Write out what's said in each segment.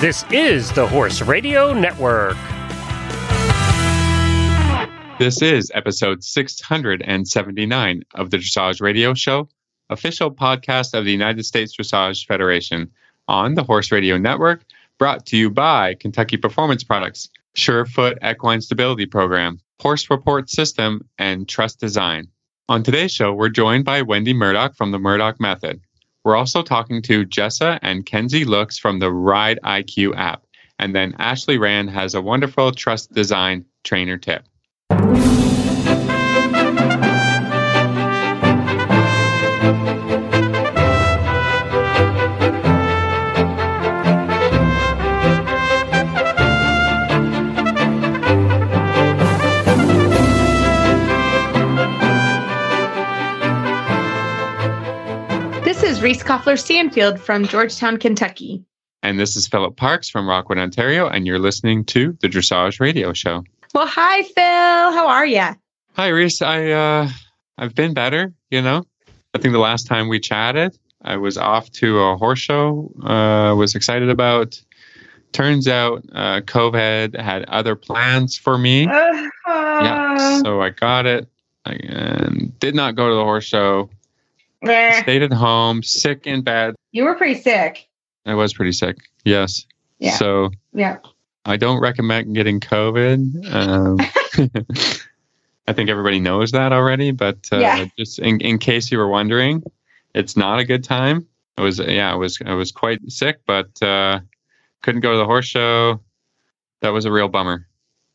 This is the Horse Radio Network. This is episode 679 of the Dressage Radio Show, official podcast of the United States Dressage Federation on the Horse Radio Network, brought to you by Kentucky Performance Products, Surefoot Equine Stability Program, Horse Report System, and Trvst Design. On today's show, we're joined by Wendy Murdoch from the Murdoch Method. We're also talking to Jessa and Kenzie Lux from the Ride IQ app. And then Ashley Rand has a wonderful Trvst Design trainer tip. Reese Koffler Stanfield from Georgetown, Kentucky. And this is Philip Parkes from Rockwood, Ontario, and you're listening to the Dressage Radio Show. Well, hi, Phil. How are you? Hi, Reese. I uh, I've been better. You know, I think the last time we chatted, I was off to a horse show. Uh, was excited about. Turns out, uh, COVID had other plans for me. Uh, yeah, so I got it. I and did not go to the horse show. Stayed at home, sick in bed. you were pretty sick. I was pretty sick. Yes. Yeah. So Yeah. I don't recommend getting COVID. Um, I think everybody knows that already, but uh, Yeah. just in, in case you were wondering, it's not a good time. I was yeah, I was I was quite sick, but uh, couldn't go to the horse show. That was a real bummer.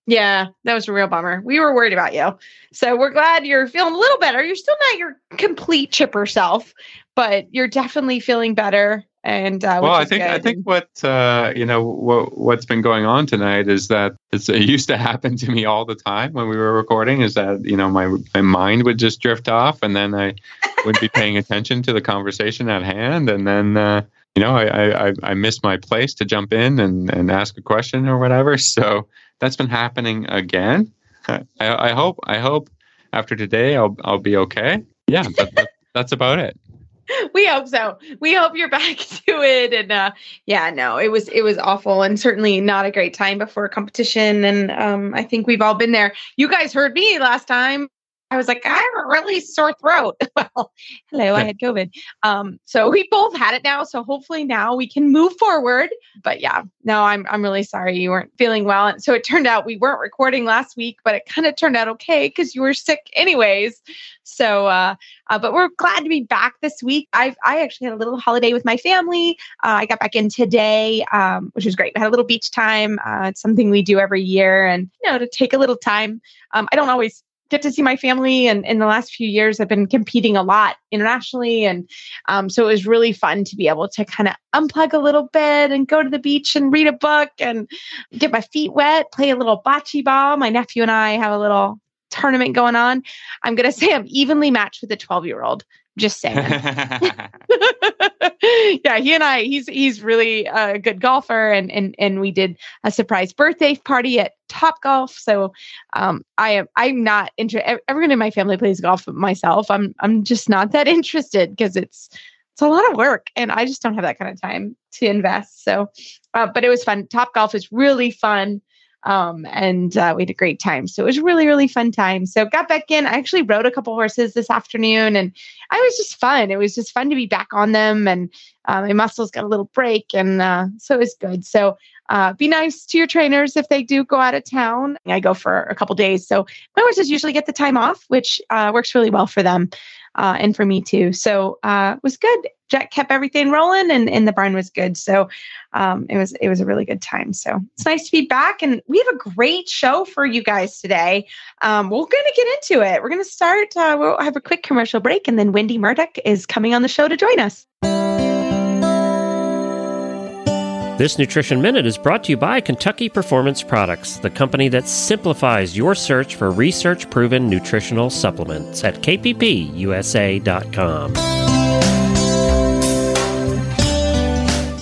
Yeah, that was a real bummer. We were worried about you. So we're glad you're feeling a little better. You're still not your complete chipper self, but you're definitely feeling better. And uh, well, I think I think what uh, you know what what's been going on tonight is that it's, it used to happen to me all the time when we were recording. Is that you know my my mind would just drift off, and then I would be paying attention to the conversation at hand, and then uh, you know I, I I missed my place to jump in and and ask a question or whatever. So that's been happening again. I, I hope I hope after today I'll I'll be okay. Yeah, that, that, that's about it. we hope so. We hope you're back to it. And uh yeah, no, it was it was awful and certainly not a great time before competition. And um I think we've all been there. You guys heard me last time. I was like, I have a really sore throat. well, hello, I had COVID. Um, so we both had it now. So hopefully now we can move forward. But yeah, no, I'm I'm really sorry you weren't feeling well. And so it turned out we weren't recording last week, but it kind of turned out okay because you were sick anyways. So uh uh, but we're glad to be back this week. I I actually had a little holiday with my family. Uh, I got back in today, um, which was great. We had a little beach time. Uh, it's something we do every year, and you know, to take a little time. Um, I don't always get to see my family, and in the last few years, I've been competing a lot internationally, and um, so it was really fun to be able to kind of unplug a little bit and go to the beach and read a book and get my feet wet, play a little bocce ball. My nephew and I have a little tournament going on. I'm going to say I'm evenly matched with a 12 year old. Just saying. yeah, he and I, he's he's really a good golfer, and and and we did a surprise birthday party at Top Golf. So, um, I am I'm not interested. Everyone in my family plays golf, myself, I'm I'm just not that interested because it's it's a lot of work, and I just don't have that kind of time to invest. So, uh, but it was fun. Top Golf is really fun um, and uh, we had a great time. So it was really, really fun time. So got back in. I actually rode a couple horses this afternoon, and I was just fun. It was just fun to be back on them, and uh, my muscles got a little break, and uh, so it was good. So uh, be nice to your trainers if they do go out of town. I go for a couple days, so my horses usually get the time off, which uh, works really well for them. Uh, and for me too. So it was good. Jack kept everything rolling, and, and the barn was good. So um, it was it was a really good time. So it's nice to be back, and we have a great show for you guys today. Um, we're going to get into it. We're going to start. Uh, we'll have a quick commercial break, and then Wendy Murdoch is coming on the show to join us. This Nutrition Minute is brought to you by Kentucky Performance Products, the company that simplifies your search for research proven nutritional supplements at kppusa.com.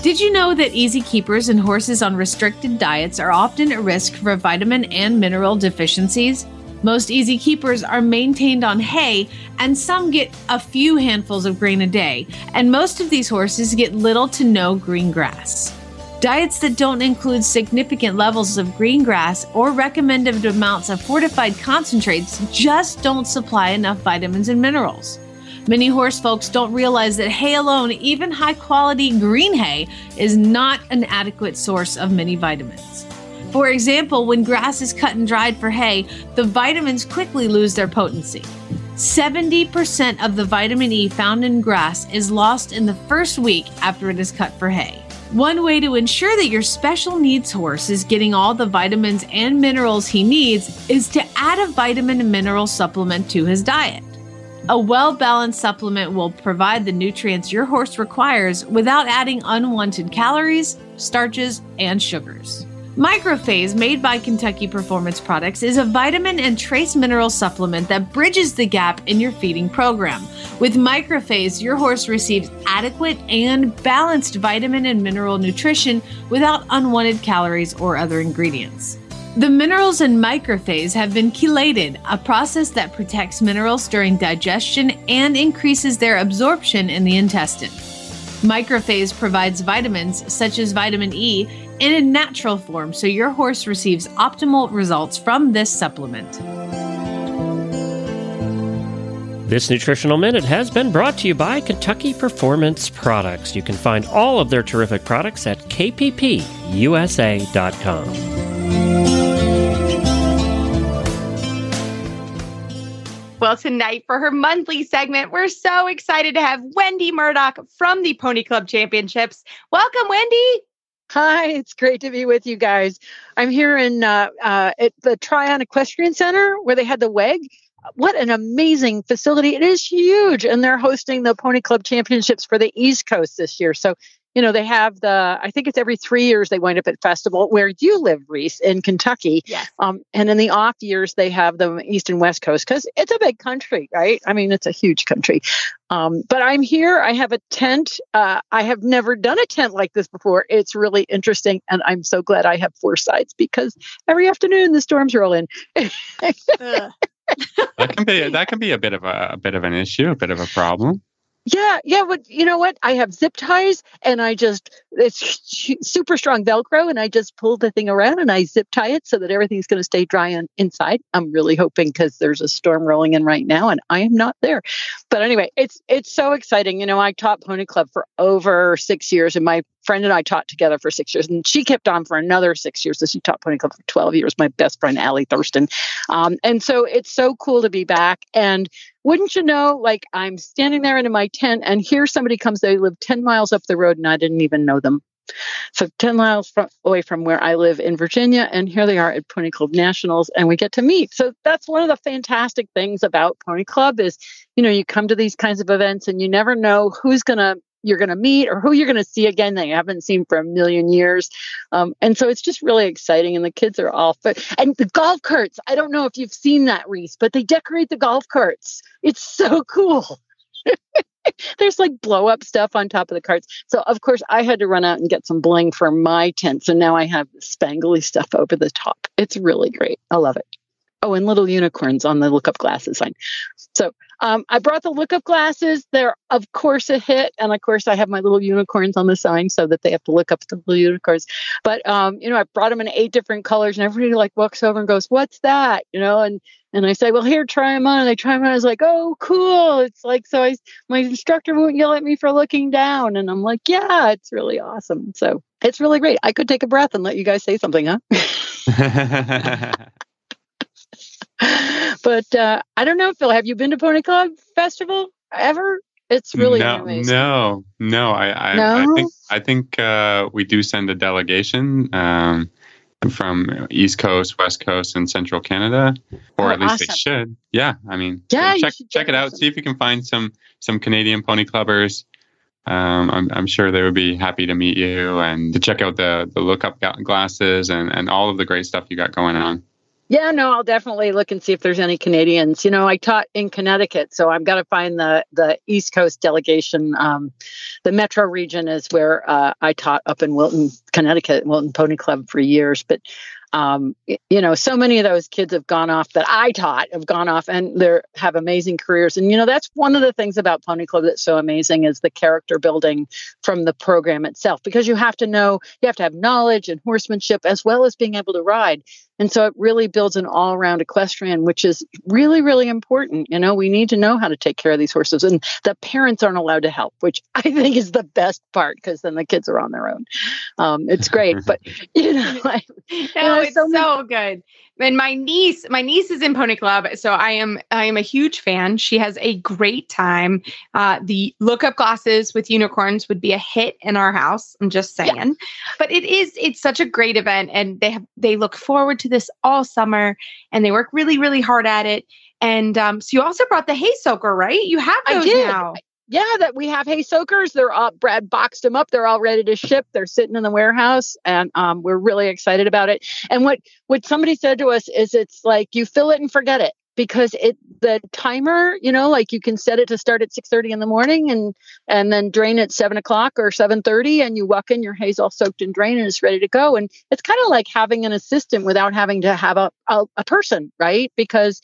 Did you know that easy keepers and horses on restricted diets are often at risk for vitamin and mineral deficiencies? Most easy keepers are maintained on hay, and some get a few handfuls of grain a day, and most of these horses get little to no green grass. Diets that don't include significant levels of green grass or recommended amounts of fortified concentrates just don't supply enough vitamins and minerals. Many horse folks don't realize that hay alone, even high quality green hay, is not an adequate source of many vitamins. For example, when grass is cut and dried for hay, the vitamins quickly lose their potency. 70% of the vitamin E found in grass is lost in the first week after it is cut for hay. One way to ensure that your special needs horse is getting all the vitamins and minerals he needs is to add a vitamin and mineral supplement to his diet. A well balanced supplement will provide the nutrients your horse requires without adding unwanted calories, starches, and sugars. Microphase, made by Kentucky Performance Products, is a vitamin and trace mineral supplement that bridges the gap in your feeding program. With Microphase, your horse receives adequate and balanced vitamin and mineral nutrition without unwanted calories or other ingredients. The minerals in microphase have been chelated, a process that protects minerals during digestion and increases their absorption in the intestine. Microphase provides vitamins such as vitamin E in a natural form so your horse receives optimal results from this supplement. This nutritional minute has been brought to you by Kentucky Performance Products. You can find all of their terrific products at kppusa.com. Well, tonight for her monthly segment, we're so excited to have Wendy Murdoch from the Pony Club Championships. Welcome, Wendy. Hi, it's great to be with you guys. I'm here in uh, uh, at the Tryon Equestrian Center where they had the WEG. What an amazing facility! It is huge, and they're hosting the Pony Club Championships for the East Coast this year. So you know, they have the, I think it's every three years they wind up at festival where you live, Reese, in Kentucky. Yes. Um, and in the off years, they have the East and West Coast because it's a big country, right? I mean, it's a huge country. Um, but I'm here. I have a tent. Uh, I have never done a tent like this before. It's really interesting. And I'm so glad I have four sides because every afternoon the storms roll in. that can be that can be a bit of a, a bit of an issue, a bit of a problem. Yeah, yeah, but you know what? I have zip ties and I just it's super strong velcro and I just pull the thing around and I zip tie it so that everything's going to stay dry on inside. I'm really hoping cuz there's a storm rolling in right now and I am not there. But anyway, it's it's so exciting. You know, I taught Pony Club for over 6 years and my friend and I taught together for 6 years and she kept on for another 6 years. So she taught Pony Club for 12 years, my best friend Allie Thurston. Um, and so it's so cool to be back and wouldn't you know, like I'm standing there in my tent and here somebody comes, they live 10 miles up the road and I didn't even know them. So 10 miles from, away from where I live in Virginia, and here they are at Pony Club Nationals, and we get to meet. So that's one of the fantastic things about Pony Club is, you know, you come to these kinds of events and you never know who's going to you're going to meet or who you're going to see again that you haven't seen for a million years. Um, and so it's just really exciting. And the kids are all fit. And the golf carts, I don't know if you've seen that, Reese, but they decorate the golf carts. It's so cool. There's like blow up stuff on top of the carts. So, of course, I had to run out and get some bling for my tent. So now I have spangly stuff over the top. It's really great. I love it. Oh, and little unicorns on the lookup glasses sign. So um, I brought the lookup glasses. They're of course a hit, and of course I have my little unicorns on the sign so that they have to look up the little unicorns. But um, you know, I brought them in eight different colors, and everybody like walks over and goes, "What's that?" You know, and and I say, "Well, here, try them on." And they try them on. I was like, "Oh, cool!" It's like so. I my instructor won't yell at me for looking down, and I'm like, "Yeah, it's really awesome." So it's really great. I could take a breath and let you guys say something, huh? but uh, I don't know, Phil. Have you been to Pony Club Festival ever? It's really no, amazing. No, no. I, I, No? I think I think uh, we do send a delegation um, from East Coast, West Coast, and Central Canada, or Oh, at least they should. Yeah, I mean, Yeah, you check check it out. some. See if you can find some some Canadian pony clubbers. Um, I'm, I'm sure they would be happy to meet you and to check out the the lookup glasses and and all of the great stuff you got going on. Yeah, no, I'll definitely look and see if there's any Canadians. You know, I taught in Connecticut, so I've got to find the the East Coast delegation. Um, the Metro region is where uh, I taught up in Wilton, Connecticut, Wilton Pony Club for years. But um, you know, so many of those kids have gone off that I taught have gone off and they have amazing careers. And you know, that's one of the things about Pony Club that's so amazing is the character building from the program itself, because you have to know, you have to have knowledge and horsemanship as well as being able to ride. And so it really builds an all around equestrian, which is really, really important. You know, we need to know how to take care of these horses, and the parents aren't allowed to help, which I think is the best part because then the kids are on their own. Um, it's great, but you know, I, no, it's so, so good. And my niece, my niece is in Pony Club, so I am I am a huge fan. She has a great time. Uh, the lookup glasses with unicorns would be a hit in our house. I'm just saying, yeah. but it is it's such a great event, and they have they look forward to this all summer, and they work really really hard at it. And um, so you also brought the hay soaker, right? You have those now yeah, that we have hay soakers. They're all Brad boxed them up. They're all ready to ship. They're sitting in the warehouse, and um, we're really excited about it. And what what somebody said to us is, it's like you fill it and forget it because it the timer, you know, like you can set it to start at six thirty in the morning and and then drain at seven o'clock or seven thirty, and you walk in, your hay's all soaked and drained and it's ready to go. And it's kind of like having an assistant without having to have a, a, a person, right? Because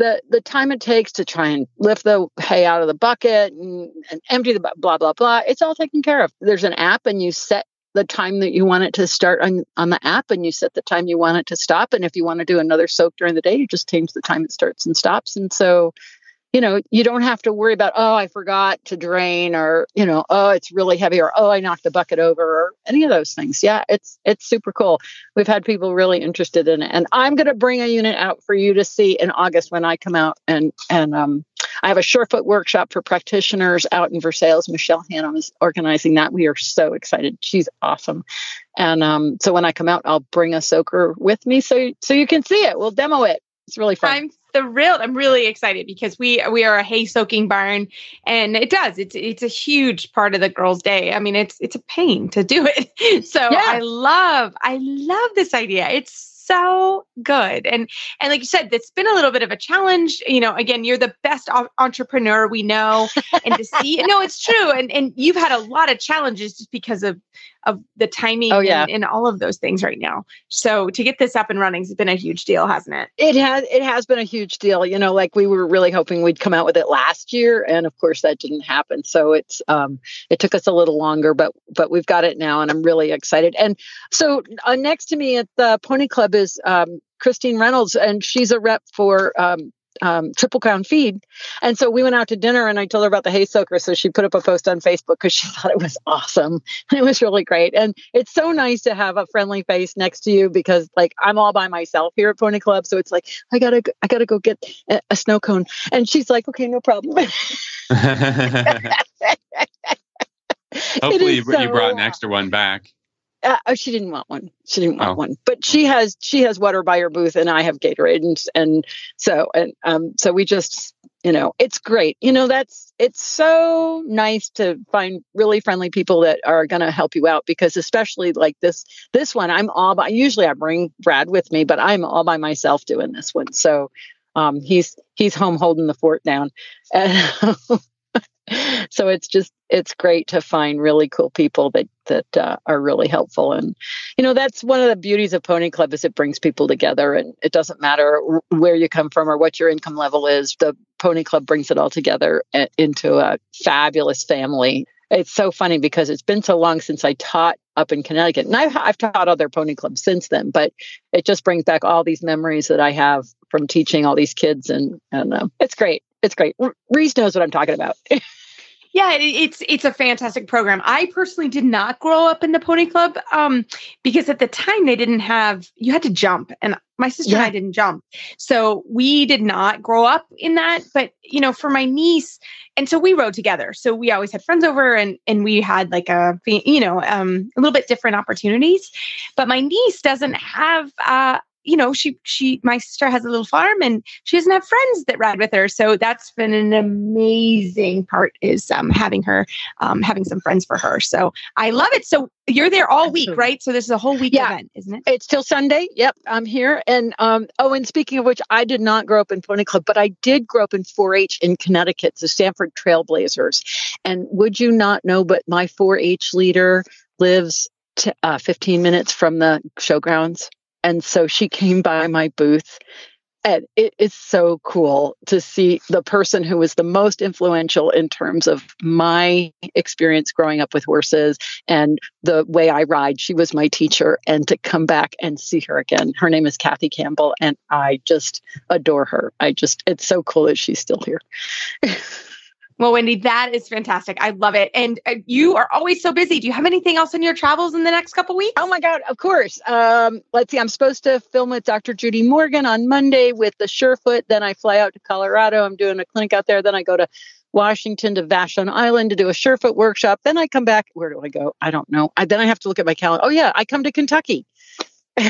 the the time it takes to try and lift the hay out of the bucket and, and empty the blah blah blah it's all taken care of there's an app and you set the time that you want it to start on, on the app and you set the time you want it to stop. And if you want to do another soak during the day you just change the time it starts and stops. And so you know, you don't have to worry about, oh, I forgot to drain or, you know, oh, it's really heavy or, oh, I knocked the bucket over or any of those things. Yeah, it's, it's super cool. We've had people really interested in it. And I'm going to bring a unit out for you to see in August when I come out and, and, um, I have a Surefoot workshop for practitioners out in Versailles. Michelle Hannum is organizing that. We are so excited. She's awesome. And um, so when I come out, I'll bring a soaker with me so so you can see it. We'll demo it. It's really fun. I'm thrilled. I'm really excited because we we are a hay soaking barn, and it does. It's it's a huge part of the girls' day. I mean, it's it's a pain to do it. So yeah. I love I love this idea. It's so good. And and like you said, it's been a little bit of a challenge. You know, again, you're the best entrepreneur we know, and to see no, it's true. And and you've had a lot of challenges just because of of the timing oh, yeah. and, and, all of those things right now. So to get this up and running has been a huge deal, hasn't it? It has it has been a huge deal. You know, like we were really hoping we'd come out with it last year and of course that didn't happen. So it's um it took us a little longer, but but we've got it now and I'm really excited. And so uh, next to me at the Pony Club is um Christine Reynolds, and she's a rep for um, um, Triple Crown Feed. And so we went out to dinner and I told her about the hay soaker. So she put up a post on Facebook because she thought it was awesome. it was really great. And it's so nice to have a friendly face next to you because like I'm all by myself here at Pony Club. So it's like, I gotta, I gotta go get a, a snow cone. And she's like, okay, no problem. Hopefully you, so, you brought an extra one back. Uh, oh, she didn't want one. She didn't want oh. one. But she has she has water by her booth, and I have Gatorade, and and so and um so we just you know it's great. You know that's it's so nice to find really friendly people that are going to help you out because especially like this this one I'm all by. Usually I bring Brad with me, but I'm all by myself doing this one. So um he's he's home holding the fort down. so it's just it's great to find really cool people that that uh, are really helpful and you know that's one of the beauties of pony club is it brings people together and it doesn't matter where you come from or what your income level is the pony club brings it all together uh, into a fabulous family it's so funny because it's been so long since I taught up in Connecticut, and I've, I've taught other pony clubs since then. But it just brings back all these memories that I have from teaching all these kids, and and uh, it's great. It's great. Reese knows what I'm talking about. Yeah, it, it's it's a fantastic program. I personally did not grow up in the Pony Club um, because at the time they didn't have you had to jump, and my sister yeah. and I didn't jump, so we did not grow up in that. But you know, for my niece, and so we rode together. So we always had friends over, and and we had like a you know um, a little bit different opportunities. But my niece doesn't have uh, you know, she she my sister has a little farm and she doesn't have friends that ride with her. So that's been an amazing part is um, having her um, having some friends for her. So I love it. So you're there all week, right? So this is a whole week yeah. event, isn't it? It's till Sunday. Yep, I'm here. And um, oh, and speaking of which, I did not grow up in Pony Club, but I did grow up in 4-H in Connecticut, the Stamford Trailblazers. And would you not know? But my 4-H leader lives t- uh, 15 minutes from the showgrounds. And so she came by my booth and it is so cool to see the person who was the most influential in terms of my experience growing up with horses and the way I ride. She was my teacher, and to come back and see her again. Her name is Kathy Campbell, and I just adore her. I just, it's so cool that she's still here. Well, Wendy, that is fantastic. I love it. And uh, you are always so busy. Do you have anything else in your travels in the next couple weeks? Oh my God, of course. Um, let's see. I'm supposed to film with Dr. Judy Morgan on Monday with the Surefoot. Then I fly out to Colorado. I'm doing a clinic out there. Then I go to Washington to Vashon Island to do a Surefoot workshop. Then I come back. Where do I go? I don't know. I, then I have to look at my calendar. Oh yeah, I come to Kentucky.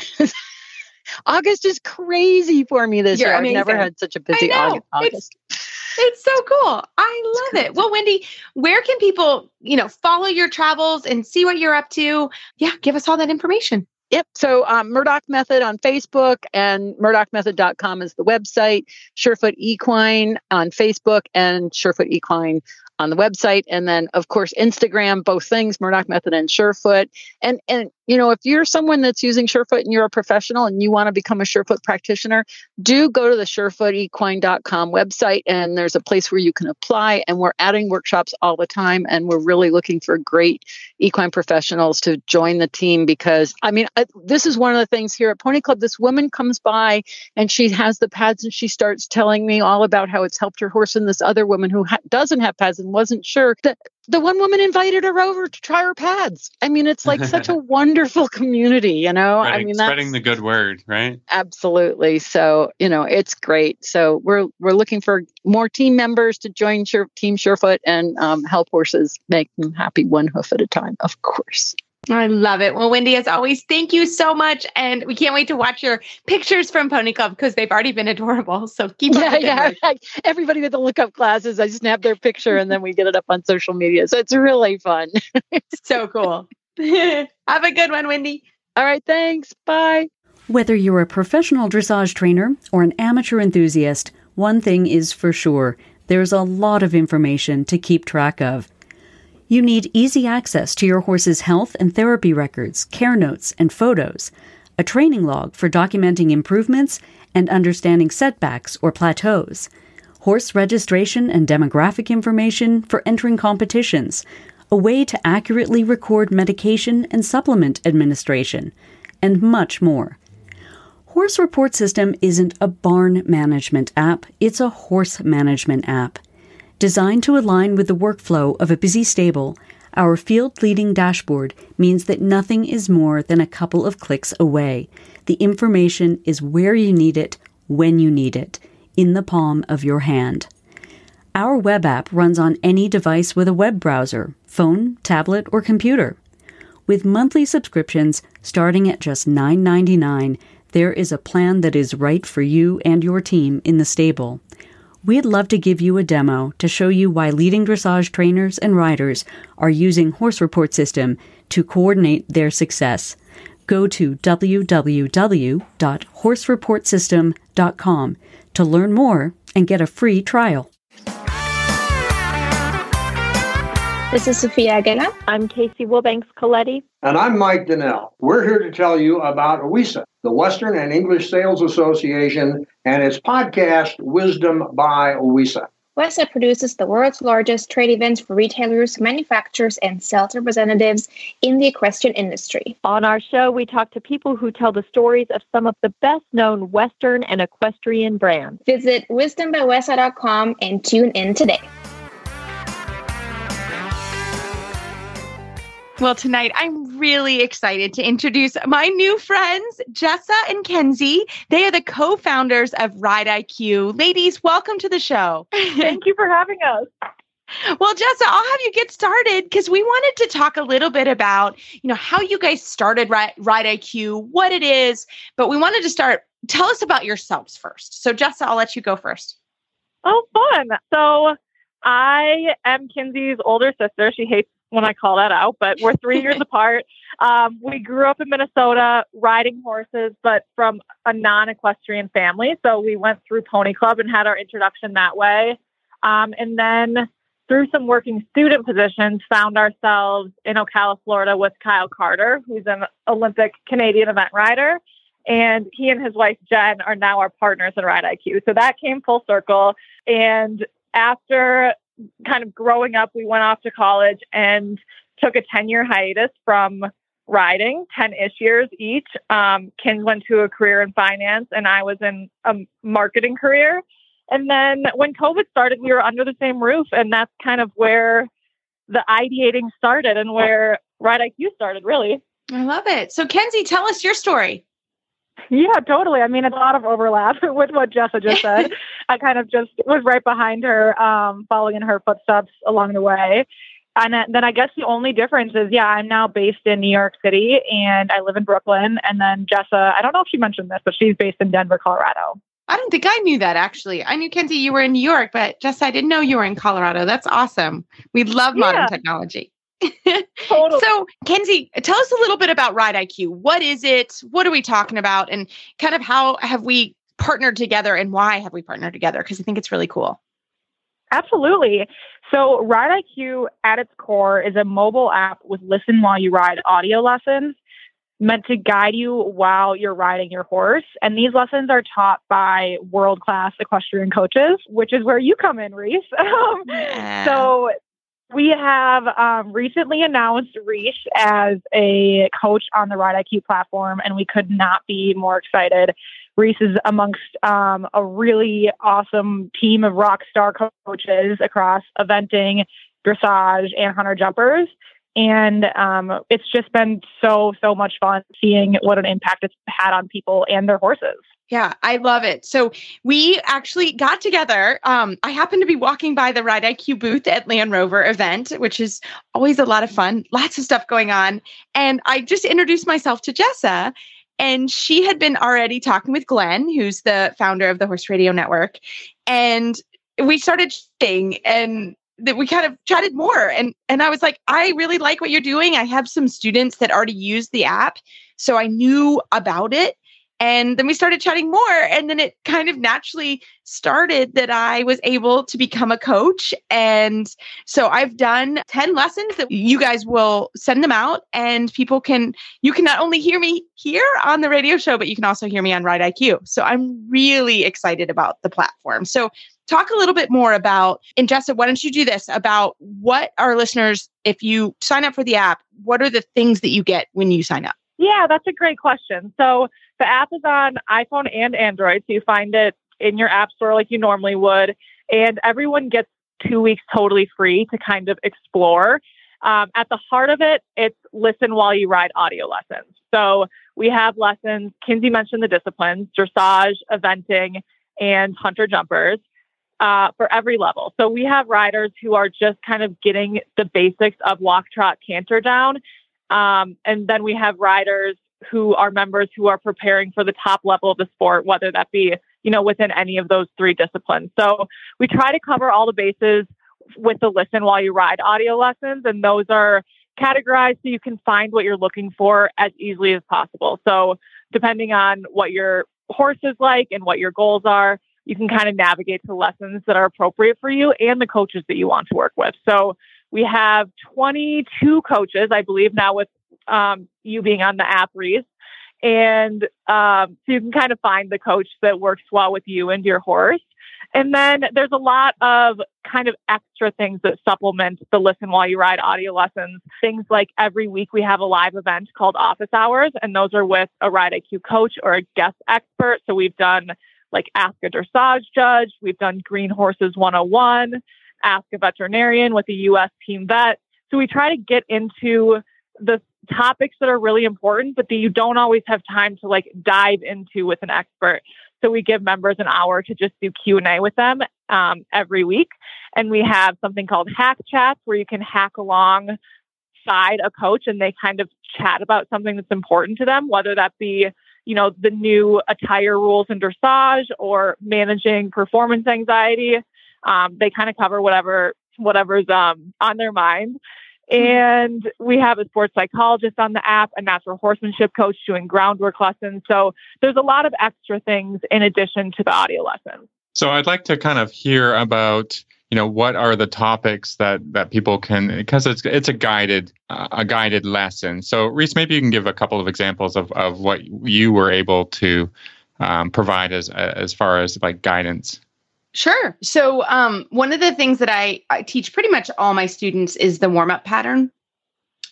August is crazy for me this You're year. amazing. I've never had such a busy. August. August. It's so cool. I love it. Well, Wendy, where can people, you know, follow your travels and see what you're up to? Yeah, give us all that information. Yep. So um, Murdoch Method on Facebook and murdochmethod.com is the website. Surefoot Equine on Facebook and Surefoot Equine on the website. And then, of course, Instagram, both things, Murdoch Method and Surefoot. And, and, you know, if you're someone that's using Surefoot and you're a professional and you want to become a Surefoot practitioner, do go to the surefootequine.com website and there's a place where you can apply. And we're adding workshops all the time. And we're really looking for great equine professionals to join the team because, I mean, I, this is one of the things here at Pony Club. This woman comes by and she has the pads and she starts telling me all about how it's helped her horse. And this other woman who ha- doesn't have pads and wasn't sure that the one woman invited her over to try her pads. I mean, it's like such a wonderful community, you know. Right, I mean, spreading the good word, right? absolutely. So, you know, it's great. So we're we're looking for more team members to join Sure, Team Surefoot and um, help horses make them happy one hoof at a time. Of course. I love it. Well, Wendy, as always, thank you so much. And we can't wait to watch your pictures from Pony Club because they've already been adorable. So keep up Yeah, the good yeah. work. Like, everybody with the lookup glasses, I just snap their picture and then we get it up on social media. So it's really fun. So cool. Have a good one, Wendy. All right, thanks. Bye. Whether you're a professional dressage trainer or an amateur enthusiast, one thing is for sure there's a lot of information to keep track of. You need easy access to your horse's health and therapy records, care notes, and photos, a training log for documenting improvements and understanding setbacks or plateaus, horse registration and demographic information for entering competitions, a way to accurately record medication and supplement administration, and much more. Horse Report System isn't a barn management app, it's a horse management app. Designed to align with the workflow of a busy stable, our field leading dashboard means that nothing is more than a couple of clicks away. The information is where you need it, when you need it, in the palm of your hand. Our web app runs on any device with a web browser, phone, tablet, or computer. With monthly subscriptions starting at just $9.99, there is a plan that is right for you and your team in the stable. We'd love to give you a demo to show you why leading dressage trainers and riders are using Horse Report System to coordinate their success. Go to www.horsereportsystem.com to learn more and get a free trial. This is Sophia Aguila. I'm Casey Wilbanks Coletti. And I'm Mike Donnell. We're here to tell you about WESA, the Western and English Sales Association, and its podcast, Wisdom by OWISA. WESA produces the world's largest trade events for retailers, manufacturers, and sales representatives in the equestrian industry. On our show, we talk to people who tell the stories of some of the best known Western and equestrian brands. Visit wisdombywesa.com and tune in today. Well, tonight I'm really excited to introduce my new friends, Jessa and Kenzie. They are the co founders of Ride IQ. Ladies, welcome to the show. Thank you for having us. Well, Jessa, I'll have you get started because we wanted to talk a little bit about, you know, how you guys started Ride, Ride IQ, what it is, but we wanted to start. Tell us about yourselves first. So, Jessa, I'll let you go first. Oh, fun. So, I am Kenzie's older sister. She hates when I call that out, but we're three years apart. Um, we grew up in Minnesota riding horses, but from a non equestrian family. So we went through Pony Club and had our introduction that way. Um, and then through some working student positions, found ourselves in Ocala, Florida with Kyle Carter, who's an Olympic Canadian event rider. And he and his wife, Jen, are now our partners in Ride IQ. So that came full circle. And after kind of growing up, we went off to college and took a 10 year hiatus from riding, 10 ish years each. Um, Ken went to a career in finance, and I was in a marketing career. And then when COVID started, we were under the same roof, and that's kind of where the ideating started and where Ride IQ started, really. I love it. So, Kenzie, tell us your story. Yeah, totally. I mean, a lot of overlap with what Jessa just said. I kind of just was right behind her, um, following in her footsteps along the way. And then I guess the only difference is, yeah, I'm now based in New York City and I live in Brooklyn. And then Jessa, I don't know if she mentioned this, but she's based in Denver, Colorado. I don't think I knew that actually. I knew Kenzie you were in New York, but Jessa, I didn't know you were in Colorado. That's awesome. We love yeah. modern technology. totally. So, Kenzie, tell us a little bit about Ride IQ. What is it? What are we talking about? And kind of how have we partnered together and why have we partnered together? Because I think it's really cool. Absolutely. So, Ride IQ at its core is a mobile app with listen while you ride audio lessons meant to guide you while you're riding your horse. And these lessons are taught by world class equestrian coaches, which is where you come in, Reese. Um, yeah. So, we have um, recently announced Reese as a coach on the Ride IQ platform, and we could not be more excited. Reese is amongst um, a really awesome team of rock star coaches across eventing, dressage, and hunter jumpers. And um, it's just been so, so much fun seeing what an impact it's had on people and their horses. Yeah, I love it. So we actually got together. Um, I happened to be walking by the Ride IQ booth at Land Rover event, which is always a lot of fun, lots of stuff going on. And I just introduced myself to Jessa, and she had been already talking with Glenn, who's the founder of the Horse Radio Network. And we started chatting and that we kind of chatted more and and I was like I really like what you're doing. I have some students that already use the app, so I knew about it and then we started chatting more. And then it kind of naturally started that I was able to become a coach. And so I've done 10 lessons that you guys will send them out and people can, you can not only hear me here on the radio show, but you can also hear me on Ride IQ. So I'm really excited about the platform. So talk a little bit more about, and Jessa, why don't you do this about what our listeners, if you sign up for the app, what are the things that you get when you sign up? Yeah, that's a great question. So the app is on iPhone and Android, so you find it in your app store like you normally would. And everyone gets two weeks totally free to kind of explore. Um, at the heart of it, it's listen while you ride audio lessons. So we have lessons, Kenzie mentioned the disciplines, dressage, eventing, and hunter jumpers. Uh, for every level. So we have riders who are just kind of getting the basics of walk, trot, canter down. Um, and then we have riders who are members who are preparing for the top level of the sport, whether that be, you know, within any of those three disciplines. So we try to cover all the bases with the listen while you ride audio lessons, and those are categorized so you can find what you're looking for as easily as possible. So depending on what your horse is like and what your goals are, you can kind of navigate to lessons that are appropriate for you and the coaches that you want to work with. So we have 22 coaches, I believe, now with um, you being on the app, Reese. And um, so you can kind of find the coach that works well with you and your horse. And then there's a lot of kind of extra things that supplement the listen while you ride audio lessons. Things like every week we have a live event called office hours, and those are with a Ride IQ coach or a guest expert. So we've done like Ask a Dressage Judge, we've done Green Horses 101, Ask a Veterinarian with a US team vet. So we try to get into the topics that are really important, but that you don't always have time to like dive into with an expert. So we give members an hour to just do Q and A with them um, every week, and we have something called hack chats where you can hack alongside a coach, and they kind of chat about something that's important to them, whether that be you know the new attire rules in dressage or managing performance anxiety. Um, they kind of cover whatever whatever's um, on their mind. And we have a sports psychologist on the app, a natural horsemanship coach doing groundwork lessons. So there's a lot of extra things in addition to the audio lessons. So I'd like to kind of hear about you know what are the topics that that people can because it's it's a guided uh, a guided lesson so reese maybe you can give a couple of examples of of what you were able to um, provide as as far as like guidance Sure. So, um, one of the things that I, I teach pretty much all my students is the warm up pattern.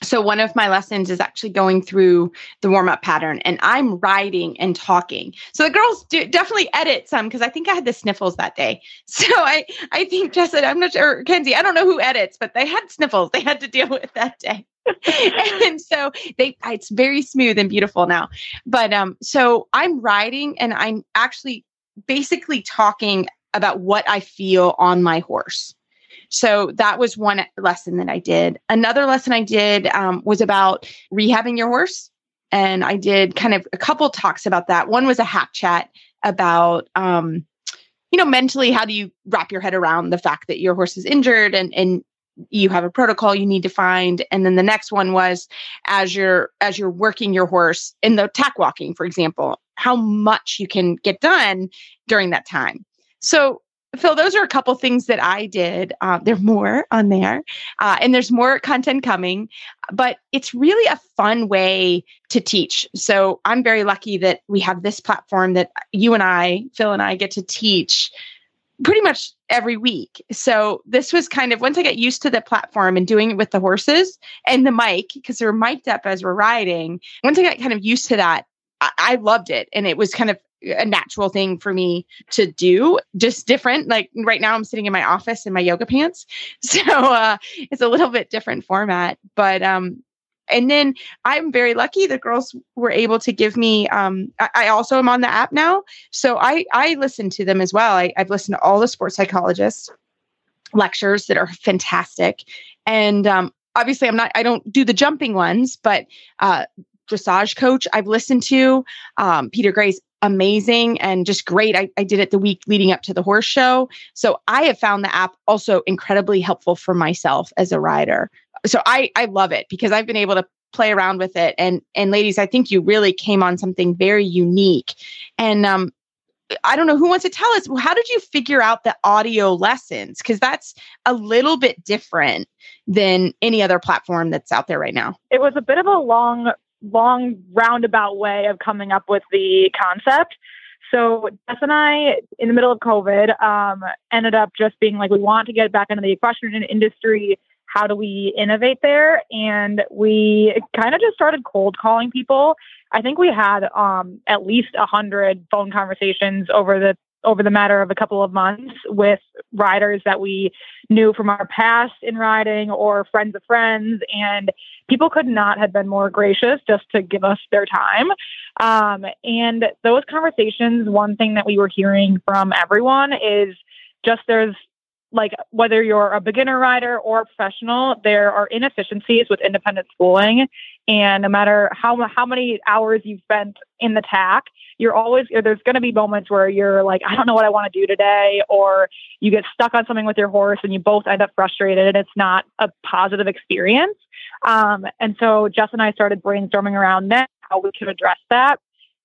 So, one of my lessons is actually going through the warm up pattern and I'm writing and talking. So, the girls do definitely edit some because I think I had the sniffles that day. So, I, I think Jessica, I'm not sure, Kenzie, I don't know who edits, but they had sniffles they had to deal with that day. and so they it's very smooth and beautiful now but um so i'm writing and i'm actually basically talking about what I feel on my horse. So that was one lesson that I did. Another lesson I did um, was about rehabbing your horse. And I did kind of a couple talks about that. One was a hack chat about, um, you know, mentally, how do you wrap your head around the fact that your horse is injured and, and you have a protocol you need to find and then the next one was as you're as you're working your horse in the tack walking for example how much you can get done during that time so, Phil, those are a couple things that I did. Uh, there's more on there, uh, and there's more content coming, but it's really a fun way to teach. So I'm very lucky that we have this platform that you and I, Phil and I, get to teach pretty much every week. So this was kind of once I got used to the platform and doing it with the horses and the mic because they're mic'd up as we're riding. Once I got kind of used to that, I loved it, and it was kind of a natural thing for me to do just different. Like right now i'm sitting in my office in my yoga pants. So uh it's a little bit different format but um and then i'm very lucky the girls were able to give me um I, I also am on the app now. So i i listen to them as well. I, i've listened to all the sports psychologists lectures that are fantastic. And um obviously i'm not i don't do the jumping ones but uh dressage coach I've listened to. Um, Peter Gray's amazing and just great. I, I did it the week leading up to the horse show. So I have found the app also incredibly helpful for myself as a rider. So I, I love it because I've been able to play around with it. And and ladies, I think you really came on something very unique. And um I don't know who wants to tell us. How did you figure out the audio lessons? Because that's a little bit different than any other platform that's out there right now. It was a bit of a long long roundabout way of coming up with the concept. So Jess and I, in the middle of COVID, um, ended up just being like, we want to get back into the equestrian industry. How do we innovate there? And we kind of just started cold calling people. I think we had um, at least a hundred phone conversations over the over the matter of a couple of months with riders that we knew from our past in riding or friends of friends. And people could not have been more gracious just to give us their time. Um, and those conversations, one thing that we were hearing from everyone is just there's like whether you're a beginner rider or a professional, there are inefficiencies with independent schooling. And no matter how how many hours you've spent in the tack, you're always there's going to be moments where you're like, I don't know what I want to do today, or you get stuck on something with your horse, and you both end up frustrated, and it's not a positive experience. Um, and so Jess and I started brainstorming around that how we could address that.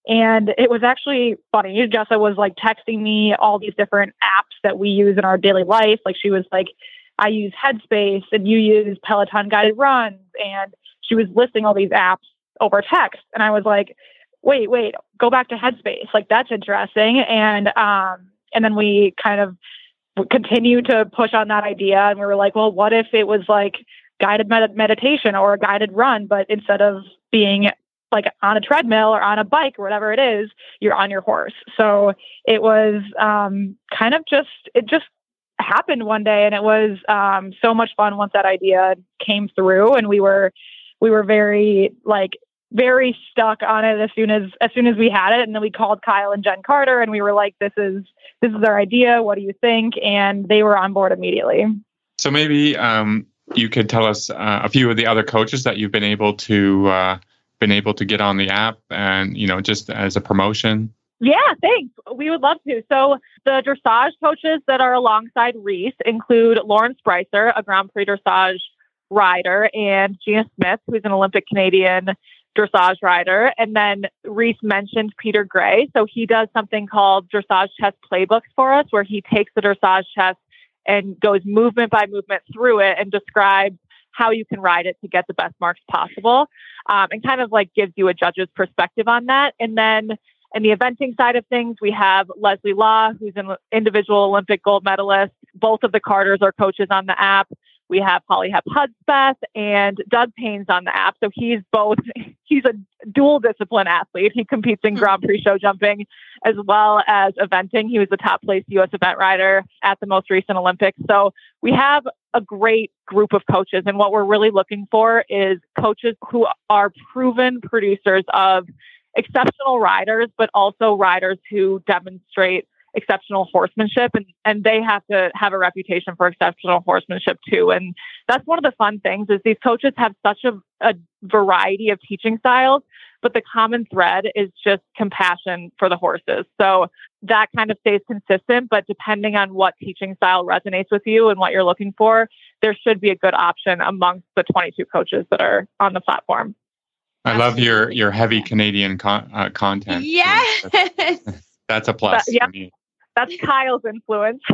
And it was actually funny. Jessa was like texting me all these different apps that we use in our daily life. Like she was like, I use Headspace and you use Peloton guided runs. And she was listing all these apps over text. And I was like, wait, wait, go back to Headspace. Like that's interesting. And, um, and then we kind of continued to push on that idea. And we were like, well, what if it was like guided med- meditation or a guided run, but instead of being like on a treadmill or on a bike or whatever it is, you're on your horse. So it was um, kind of just, it just happened one day and it was um, so much fun once that idea came through. And we were, we were very like, very stuck on it as soon as as soon as we had it. And then we called Kyle and Jen Carter and we were like this is this is our idea. What do you think? And they were on board immediately. So maybe um, you could tell us uh, a few of the other coaches that you've been able to uh, been able to get on the app and, you know, just as a promotion? Yeah, thanks. We would love to. So the dressage coaches that are alongside Reese include Lauren Sprieser, a Grand Prix dressage rider, and Gina Smith, who's an Olympic Canadian dressage rider. And then Reese mentioned Peter Gray. So he does something called dressage test playbooks for us, where he takes the dressage test and goes movement by movement through it and describes how you can ride it to get the best marks possible um, and kind of like gives you a judge's perspective on that. And then in the eventing side of things, we have Leslie Law, who's an individual Olympic gold medalist. Both of the Carters are coaches on the app. We have Holly Hep Hudspeth and Doug Payne's on the app. So he's both, he's a dual discipline athlete. He competes in hmm. Grand Prix show jumping as well as eventing. He was the top place US event rider at the most recent Olympics. So we have a great group of coaches. And what we're really looking for is coaches who are proven producers of exceptional riders, but also riders who demonstrate exceptional horsemanship and, and they have to have a reputation for exceptional horsemanship too. And that's one of the fun things is these coaches have such a, a variety of teaching styles, but the common thread is just compassion for the horses. So that kind of stays consistent, but depending on what teaching style resonates with you and what you're looking for, there should be a good option amongst the 22 coaches that are on the platform. I love your your heavy Canadian con- uh, content. Yes. That's, that's a plus But, yeah. That's Kyle's influence.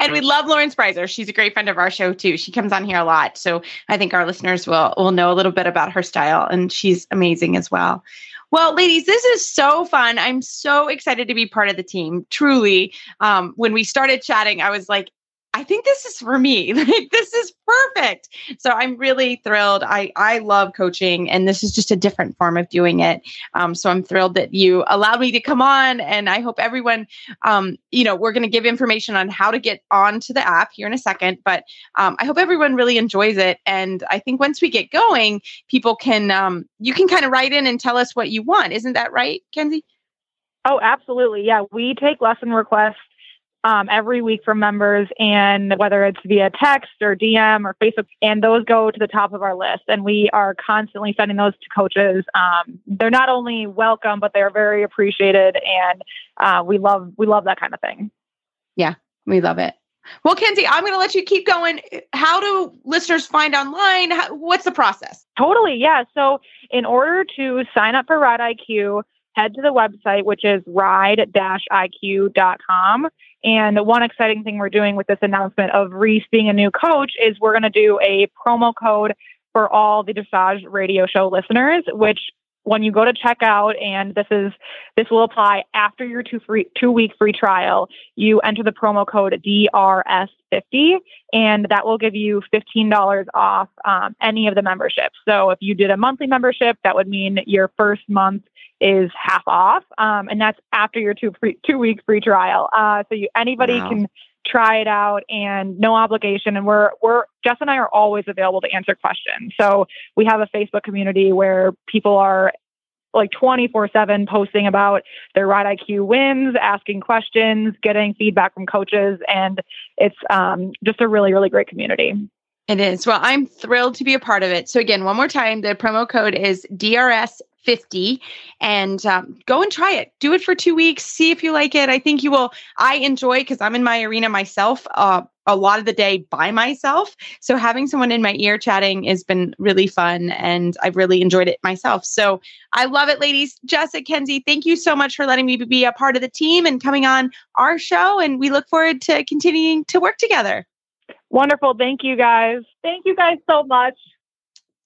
and we love Lauren Sprieser. She's a great friend of our show too. She comes on here a lot, so I think our listeners will will know a little bit about her style, and she's amazing as well. Well, ladies, this is so fun. I'm so excited to be part of the team. Truly, um, when we started chatting, I was like, I think this is for me. Like this is perfect. So I'm really thrilled. I I love coaching, and this is just a different form of doing it. Um, so I'm thrilled that you allowed me to come on, and I hope everyone, um, you know, we're going to give information on how to get onto the app here in a second. But um, I hope everyone really enjoys it, and I think once we get going, people can um, you can kind of write in and tell us what you want. Isn't that right, Kenzie? Oh, absolutely. Yeah, we take lesson requests um, every week from members, and whether it's via text or DM or Facebook, and those go to the top of our list. And we are constantly sending those to coaches. Um, they're not only welcome, but they're very appreciated, and uh, we love we love that kind of thing. Yeah, we love it. Well, Kenzie, I'm going to let you keep going. How do listeners find online? How, what's the process? Totally, yeah. So, in order to sign up for Ride IQ, head to the website, which is ride-iq.com. And one exciting thing we're doing with this announcement of Reese being a new coach is we're going to do a promo code for all the Dressage Radio Show listeners, which when you go to checkout, and this is this will apply after your two free two week free trial, you enter the promo code DRS50, and that will give you fifteen dollars off um, any of the memberships. So if you did a monthly membership, that would mean your first month is half off, um, and that's after your two free, two week free trial. Uh, so you anybody Wow. can try it out and no obligation and we're we're Jess and I are always available to answer questions. So we have a Facebook community where people are like 24/7 posting about their ride IQ wins, asking questions, getting feedback from coaches and it's um, just a really really great community. It is. Well, I'm thrilled to be a part of it. So, again, one more time, the promo code is DRS50 and um, go and try it. Do it for two weeks. See if you like it. I think you will. I enjoy because I'm in my arena myself. Uh, a lot of the day by myself. So having someone in my ear chatting has been really fun and I've really enjoyed it myself. So I love it, ladies. Jessica, Kenzie, thank you so much for letting me be a part of the team and coming on our show. And we look forward to continuing to work together. Wonderful. Thank you guys. Thank you guys so much.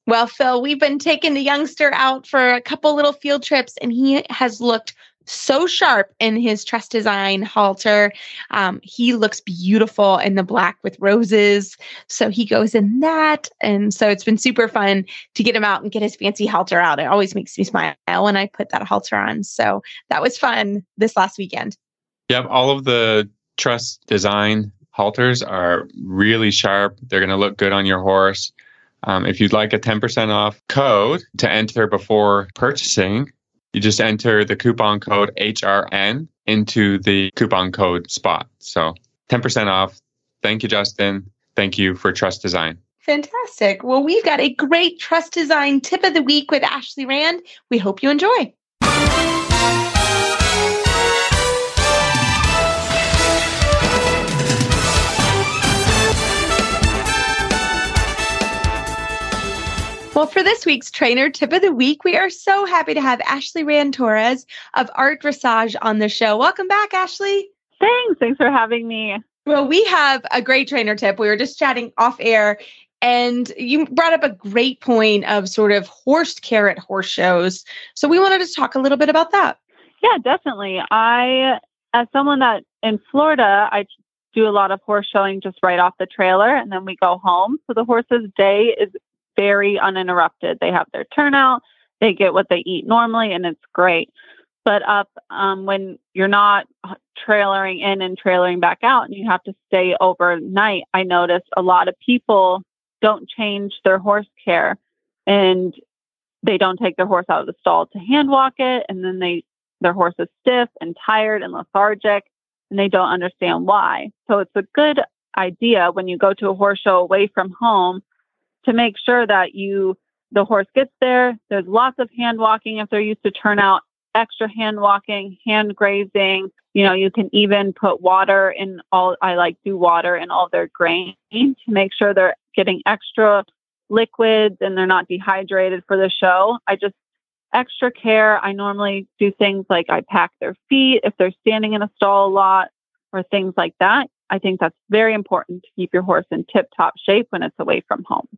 Well, Phil, we've been taking the youngster out for a couple little field trips, and he has looked so sharp in his Trvst Design halter. Um, he looks beautiful in the black with roses. So he goes in that. And so it's been super fun to get him out and get his fancy halter out. It always makes me smile when I put that halter on. So that was fun this last weekend. Yep, all of the Trvst Design halters are really sharp. They're going to look good on your horse. Um, if you'd like a 10% off code to enter before purchasing, you just enter the coupon code HRN into the coupon code spot. So 10% off. Thank you, Justin. Thank you for Trvst Design. Fantastic. Well, we've got a great Trvst Design tip of the week with Ashley Rand. We hope you enjoy. Well, for this week's trainer tip of the week, we are so happy to have Ashley Rand Torres of Art Dressage on the show. Welcome back, Ashley. Thanks. Thanks for having me. Well, we have a great trainer tip. We were just chatting off air, and you brought up a great point of sort of horse care at horse shows. So we wanted to talk a little bit about that. Yeah, definitely. I, as someone that in Florida, I do a lot of horse showing just right off the trailer, and then we go home. So the horse's day is very uninterrupted. They have their turnout, they get what they eat normally, and it's great. But up um, when you're not trailering in and trailering back out, and you have to stay overnight, I noticed a lot of people don't change their horse care and they don't take their horse out of the stall to hand walk it, and then they their horse is stiff and tired and lethargic, and they don't understand why. So it's a good idea when you go to a horse show away from home to make sure that you the horse gets there. There's lots of hand walking if they're used to turnout, extra hand walking, hand grazing. You know, you can even put water in all. I like do water in all their grain to make sure they're getting extra liquids and they're not dehydrated for the show. I just extra care. I normally do things like I pack their feet if they're standing in a stall a lot or things like that. I think that's very important to keep your horse in tip top shape when it's away from home.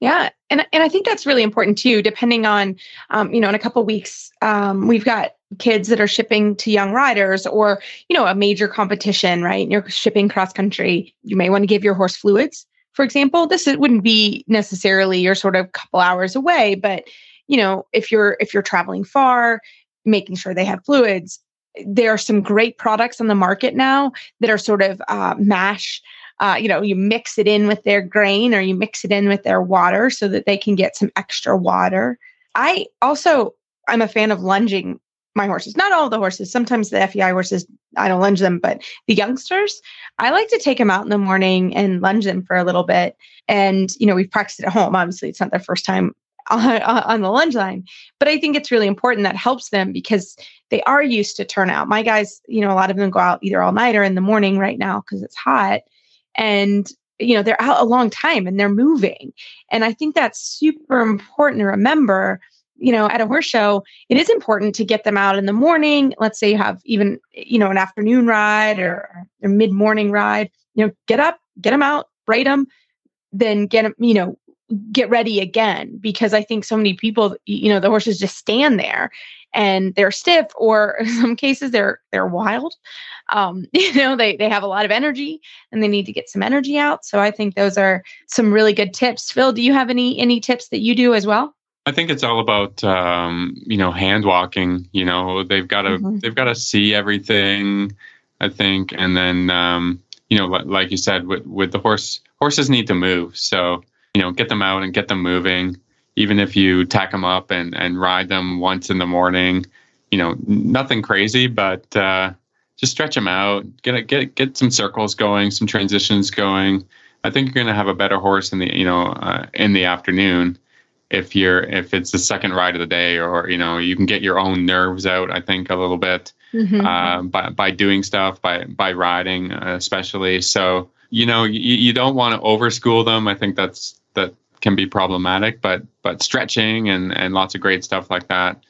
Yeah, and and I think that's really important too. Depending on, um, you know, in a couple weeks, um, we've got kids that are shipping to young riders, or you know, a major competition, right? And you're shipping cross country. You may want to give your horse fluids, for example. This wouldn't be necessarily your sort of couple hours away, but you know, if you're if you're traveling far, making sure they have fluids. There are some great products on the market now that are sort of uh, mash uh, you know, you mix it in with their grain or you mix it in with their water so that they can get some extra water. I also, I'm a fan of lunging my horses. Not all the horses. Sometimes the FEI horses, I don't lunge them, but the youngsters, I like to take them out in the morning and lunge them for a little bit. And, you know, we've practiced at home. Obviously, it's not their first time on, on the lunge line, but I think it's really important that helps them because they are used to turnout. My guys, you know, a lot of them go out either all night or in the morning right now because it's hot and you know they're out a long time and they're moving. And i think that's super important to remember you know at a horse show it is important to get them out in the morning. Let's say you have even you know an afternoon ride or a mid-morning ride you know get up get them out braid them then get them you know get ready again. Because i think so many people you know the horses just stand there and they're stiff or in some cases they're they're wild um, you know they they have a lot of energy and they need to get some energy out so i think those are some really good tips phil do you have any any tips that you do as well I think it's all about um, you know hand walking. You know they've got to mm-hmm. they've got to see everything. I think, and then um, you know like you said with with the horse horses need to move. So you know get them out and get them moving even if you tack them up and, and ride them once in the morning, you know, nothing crazy, but uh, just stretch them out, get get get some circles going, some transitions going. I think you're going to have a better horse in the you know uh, in the afternoon if you're if it's the second ride of the day, or you know you can get your own nerves out. I think a little bit mm-hmm. uh, by by doing stuff by by riding, uh, especially. So you know you, you don't want to overschool them. I think that's that can be problematic, but but stretching and and lots of great stuff like that.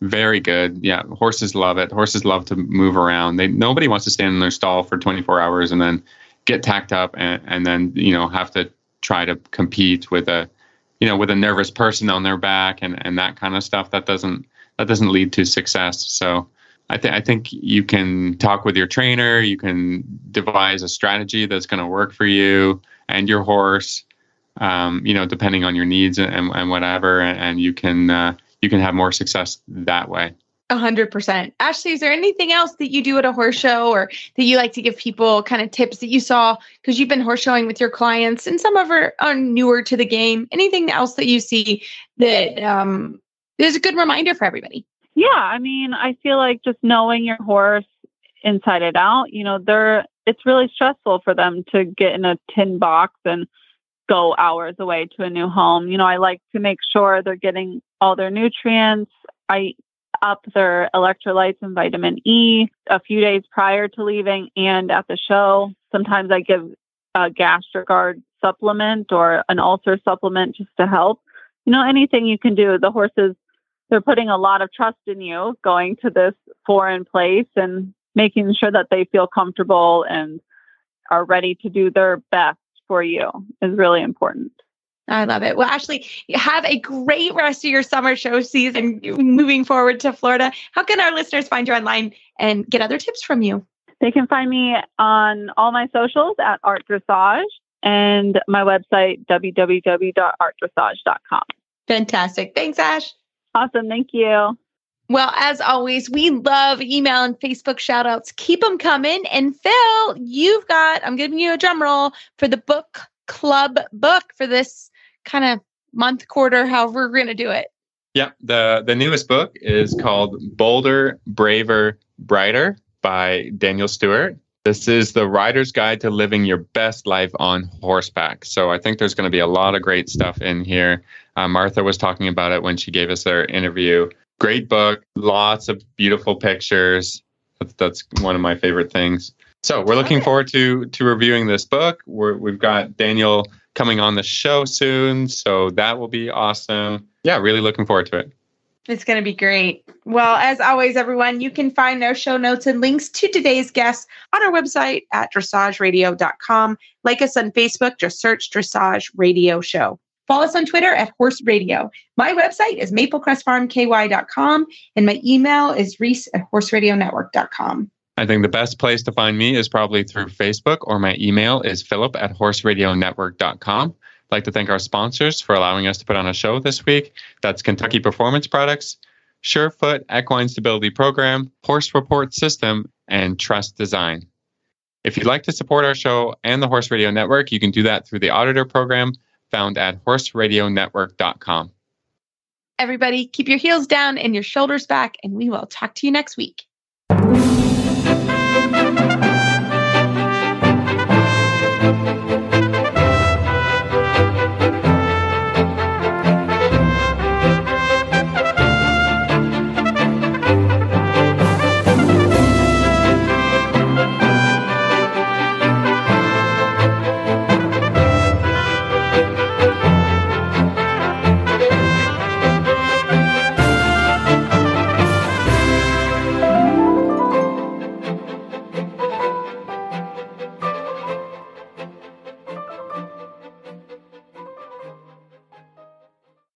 Very good. Yeah, horses love it. Horses love to move around. They nobody wants to stand in their stall for 24 hours and then get tacked up and, and then you know have to try to compete with a you know with a nervous person on their back and and that kind of stuff. That doesn't that doesn't lead to success. So I think I think you can talk with your trainer. You can devise a strategy that's going to work for you and your horse um, you know, depending on your needs and, and whatever, and you can uh, you can have more success that way. A hundred percent. Ashley, is there anything else that you do at a horse show or that you like to give people kind of tips that you saw because you've been horse showing with your clients and some of are, are newer to the game? Anything else that you see that um, is a good reminder for everybody? Yeah, I mean, I feel like just knowing your horse inside and out, you know, they're it's really stressful for them to get in a tin box and go hours away to a new home. You know, I like to make sure they're getting all their nutrients. I up their electrolytes and vitamin E a few days prior to leaving and at the show. Sometimes I give a GastroGard supplement or an ulcer supplement just to help. You know, anything you can do. The horses, they're putting a lot of trust in you going to this foreign place and making sure that they feel comfortable and are ready to do their best for you is really important. I love it. Well, Ashley, have a great rest of your summer show season moving forward to Florida. How can our listeners find you online and get other tips from you? They can find me on all my socials at Art Dressage and my website, www.artdressage.com. Fantastic. Thanks, Ash. Awesome. Thank you. Well, as always, we love email and Facebook shout outs. Keep them coming. And Phil, you've got, I'm giving you a drum roll for the book club book for this kind of month, quarter, however we're going to do it. Yeah, the the newest book is called Bolder, Braver, Brighter by Daniel Stewart. This is the rider's guide to living your best life on horseback. So I think there's going to be a lot of great stuff in here. Uh, Martha was talking about it when she gave us their interview. Great book, lots of beautiful pictures. That's, that's one of my favorite things. So we're looking forward to to reviewing this book. We're, we've got Daniel coming on the show soon, so that will be awesome. Yeah, really looking forward to it. It's going to be great. Well, as always, everyone, you can find our show notes and links to today's guests on our website at dressageradio.com. Like us on Facebook, just search Dressage Radio Show. Follow us on Twitter at Horse Radio. My website is maplecrestfarmky.com and my email is reese at horseradionetwork.com. I think the best place to find me is probably through Facebook or my email is philip at horseradionetwork.com. I'd like to thank our sponsors for allowing us to put on a show this week. That's Kentucky Performance Products, Sure Foot Equine Stability Program, Horse Report System, and Trvst Design. If you'd like to support our show and the Horse Radio Network, you can do that through the Auditor Program found at horseradionetwork.com. Everybody, keep your heels down and your shoulders back, and we will talk to you next week.